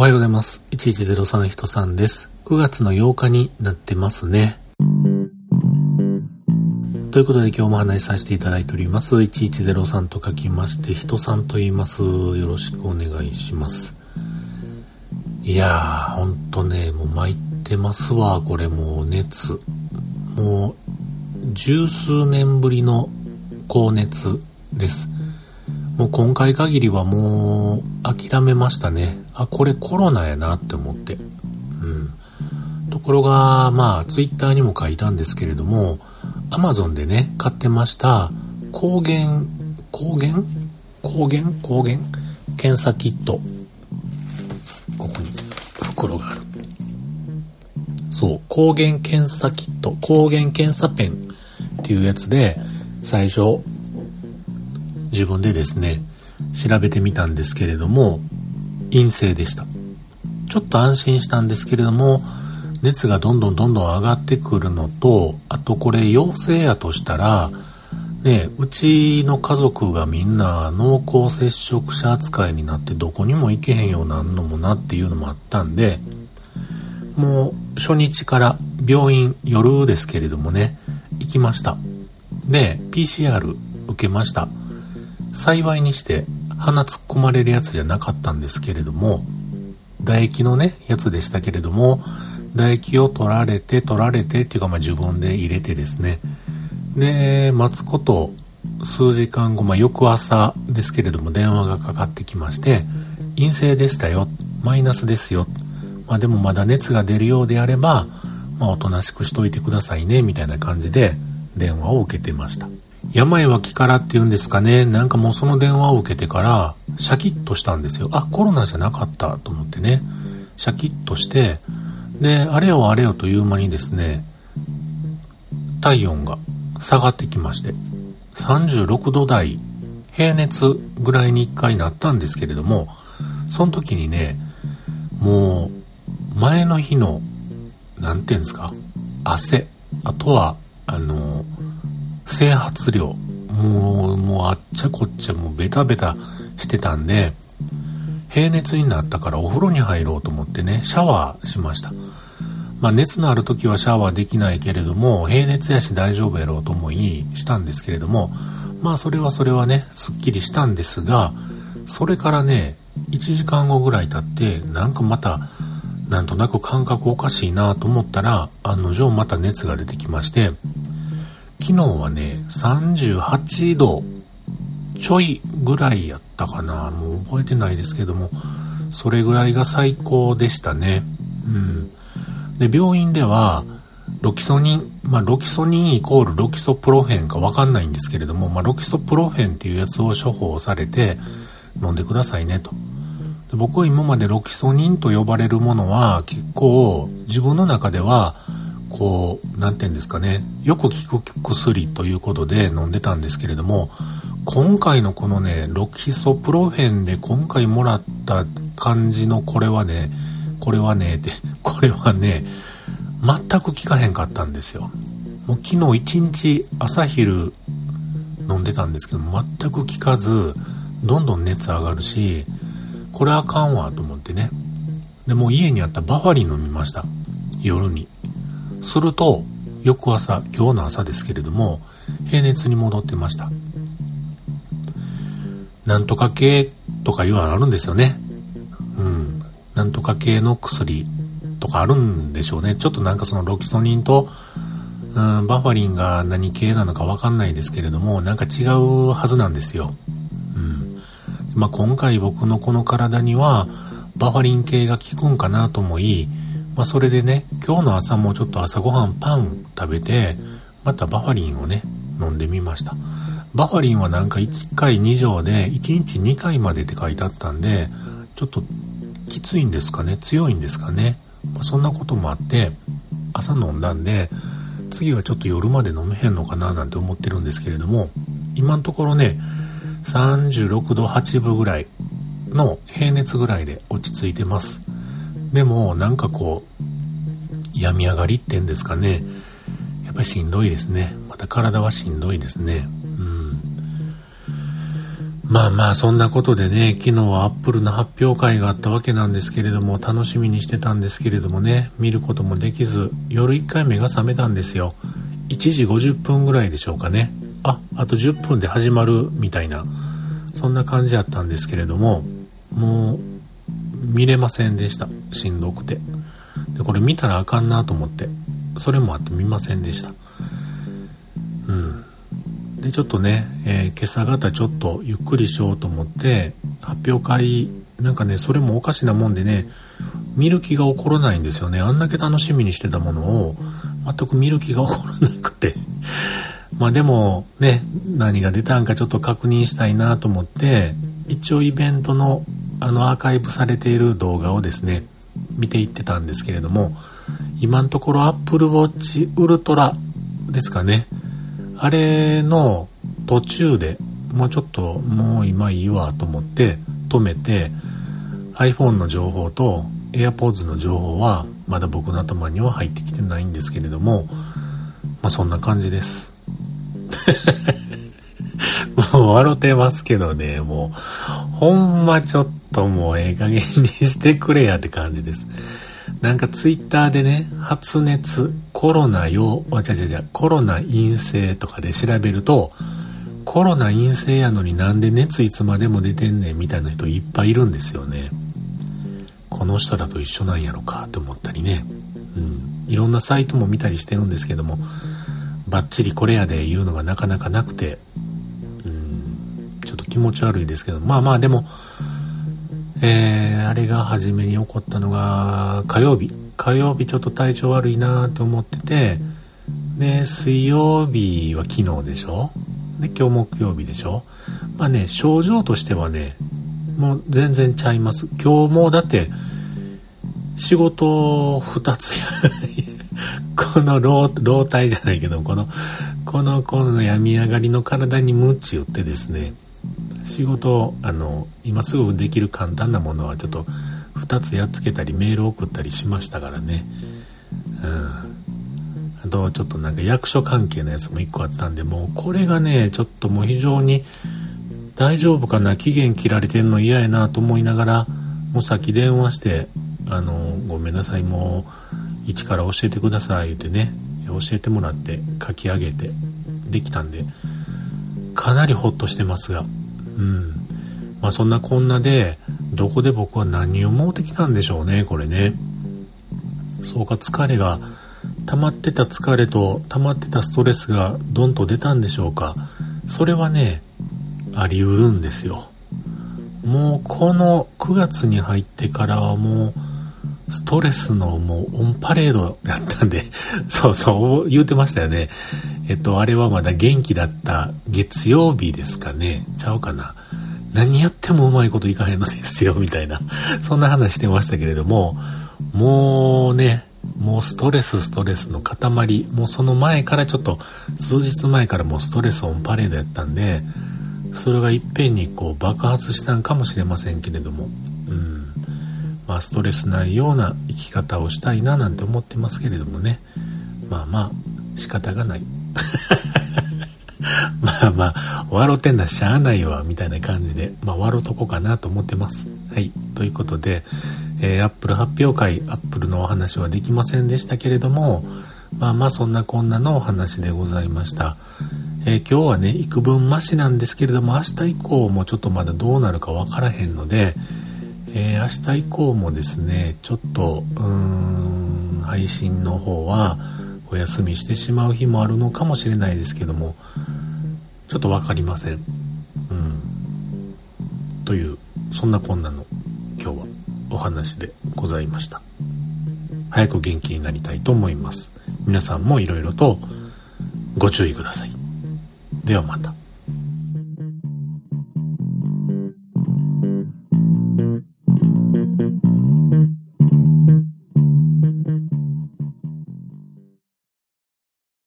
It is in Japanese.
おはようございます。1103人さんです。9月の8日になってますね。ということで今日も話しさせていただいております。1103と書きまして、人さんと言います。よろしくお願いします。いやー、ほんとね、もう参ってますわ、これもう熱。もう、十数年ぶりの高熱です。もう今回限りはもう諦めましたね。あ、これコロナやなって思って。うん。ところが、まあ、ツイッターにも書いたんですけれども、アマゾンでね、買ってました、抗原、抗原？抗原？抗原？検査キット。ここに袋がある。そう、抗原検査キット、抗原検査ペンっていうやつで、最初、自分でですね、調べてみたんですけれども、陰性でした。ちょっと安心したんですけれども、熱がどんどんどんどん上がってくるのと、あとこれ陽性やとしたら、ね、うちの家族がみんな濃厚接触者扱いになってどこにも行けへんようなんのもなっていうのもあったんで、もう初日から病院夜ですけれどもね、行きました。で、PCR 受けました。幸いにして鼻突っ込まれるやつじゃなかったんですけれども、唾液のね、やつでしたけれども、唾液を取られて、取られてっていうか、まあ自分で入れてですね。で、待つこと数時間後、まあ翌朝ですけれども電話がかかってきまして、陰性でしたよ、マイナスですよ。まあでもまだ熱が出るようであれば、まあおとなしくしといてくださいね、みたいな感じで電話を受けてました。病は気からっていうんですかね、なんかもうその電話を受けてから、シャキッとしたんですよ。あ、コロナじゃなかったと思ってね、シャキッとして、で、あれよあれよという間にですね、体温が下がってきまして、36度台、平熱ぐらいに1回なったんですけれども、その時にね、もう、前の日の、なんていうんですか、汗、あとは、あの、整髪量、もう、もうあっちゃこっちゃもうベタベタしてたんで、平熱になったからお風呂に入ろうと思ってね、シャワーしました。まあ熱のある時はシャワーできないけれども、平熱やし大丈夫やろうと思いしたんですけれども、まあそれはそれはね、すっきりしたんですが、それからね、1時間後ぐらい経って、なんかまた、なんとなく感覚おかしいなと思ったら、案の定また熱が出てきまして、昨日はね、38度ちょいぐらいやったかな。もう覚えてないですけども、それぐらいが最高でしたね。うん。で、病院では、ロキソニン、まあ、ロキソニンイコールロキソプロフェンかわかんないんですけれども、まあ、ロキソプロフェンっていうやつを処方されて、飲んでくださいねと。で僕は今までロキソニンと呼ばれるものは結構自分の中ではこう、なんて言うんですかね、よく効く薬ということで飲んでたんですけれども、今回のこのね、ロキソプロフェンで今回もらった感じのこれはね、これはね、で、これはね、全く効かへんかったんですよ。もう昨日一日朝昼飲んでたんですけど、全く効かず、どんどん熱上がるし、これあかんわと思ってね。で、も家にあったバファリン飲みました。夜に。すると、翌朝、今日の朝ですけれども、平熱に戻ってました。なんとか系とかいうのあるんですよね。うん。なんとか系の薬とかあるんでしょうね。ちょっとなんかそのロキソニンと、うん、バファリンが何系なのかわかんないですけれども、なんか違うはずなんですよ。うん。まあ、今回僕のこの体には、バファリン系が効くんかなと思い、まあ、それでね、今日の朝もちょっと朝ごはんパン食べて、またバファリンをね、飲んでみました。バファリンはなんか1回2錠で1日2回までって書いてあったんで、ちょっときついんですかね強いんですかね、まあ、そんなこともあって、朝飲んだんで、次はちょっと夜まで飲めへんのかななんて思ってるんですけれども、今のところね、36度8分ぐらいの平熱ぐらいで落ち着いてます。でもなんかこう病み上がりってんですかねやっぱりしんどいですねまた体はしんどいですねうんまあまあそんなことでね、昨日はアップルの発表会があったわけなんですけれども、楽しみにしてたんですけれどもね、見ることもできず、夜1回目が覚めたんですよ。1時50分ぐらいでしょうかね。あ、あと10分で始まるみたいな、そんな感じやったんですけれども、もう、見れませんでした。しんどくて。で、これ見たらあかんなと思って、それもあって見ませんでした。うん。で、ちょっとね、えー、今朝方ちょっとゆっくりしようと思って、発表会、なんかね、それもおかしなもんでね、見る気が起こらないんですよね。あんだけ楽しみにしてたものを、全く見る気が起こらなくて。まあでも、ね、何が出たんかちょっと確認したいなと思って、一応イベントの、あの、アーカイブされている動画をですね、見ていってたんですけれども、今のところ Apple Watch Ultra ですかね。あれの途中でもうちょっともう今いいわと思って止めて iPhone の情報と AirPods の情報はまだ僕の頭には入ってきてないんですけれどもまあそんな感じです もう笑ってますけどねもうほんまちょっともうええ加減にしてくれやって感じですなんかツイッターでね、発熱、コロナ用、あ、ちゃちゃちゃ、コロナ陰性とかで調べると、コロナ陰性やのになんで熱いつまでも出てんねんみたいな人いっぱいいるんですよね。この人らと一緒なんやろかって思ったりね。うん。いろんなサイトも見たりしてるんですけども、バッチリこれやで言うのがなかなかなくて、うん、ちょっと気持ち悪いですけど、まあまあでも、えー、あれが初めに起こったのが火曜日。火曜日ちょっと体調悪いなと思っててで水曜日は昨日でしょ。で今日木曜日でしょ。まあね症状としてはねもう全然ちゃいます。今日もだって仕事2つや。この老老体じゃないけどこのこのこの病み上がりの体にムチ打ってですね仕事あの今すぐできる簡単なものはちょっと2つやっつけたりメール送ったりしましたからね。うん。あとちょっとなんか役所関係のやつも1個あったんでもうこれがねちょっともう非常に大丈夫かな期限切られてんの嫌やなと思いながらもうさっき電話してあのごめんなさいもう一から教えてください言ってね教えてもらって書き上げてできたんでかなりホッとしてますが。うん。まあそんなこんなで、どこで僕は何を持ってきたんでしょうね、これね。そうか、疲れが、溜まってた疲れと溜まってたストレスがドンと出たんでしょうか。それはね、あり得るんですよ。もうこの9月に入ってからはもう、ストレスのもうオンパレードやったんで、そうそう言うてましたよね。えっと、あれはまだ元気だった月曜日ですかね。ちゃうかな。何やってもうまいこといかへんのですよ、みたいな。そんな話してましたけれども、もうね、もうストレスストレスの塊、もうその前からちょっと、数日前からもうストレスオンパレードやったんで、それがいっぺんにこう爆発したんかもしれませんけれども、うん。まあストレスないような生き方をしたいななんて思ってますけれどもね。まあまあ、仕方がない。まあまあ、笑ってんなしゃあないわ、みたいな感じで、まあ笑うとこかなと思ってます。はい。ということで、えー、Apple 発表会、Apple のお話はできませんでしたけれども、まあまあそんなこんなのお話でございました。えー、今日はね、幾分マシなんですけれども、明日以降もちょっとまだどうなるかわからへんので、えー、明日以降もですね、ちょっと、うーん、配信の方は、お休みしてしまう日もあるのかもしれないですけどもちょっと分かりません。うん。というそんなこんなの今日はお話でございました。早く元気になりたいと思います。皆さんもいろいろとご注意ください。ではまた。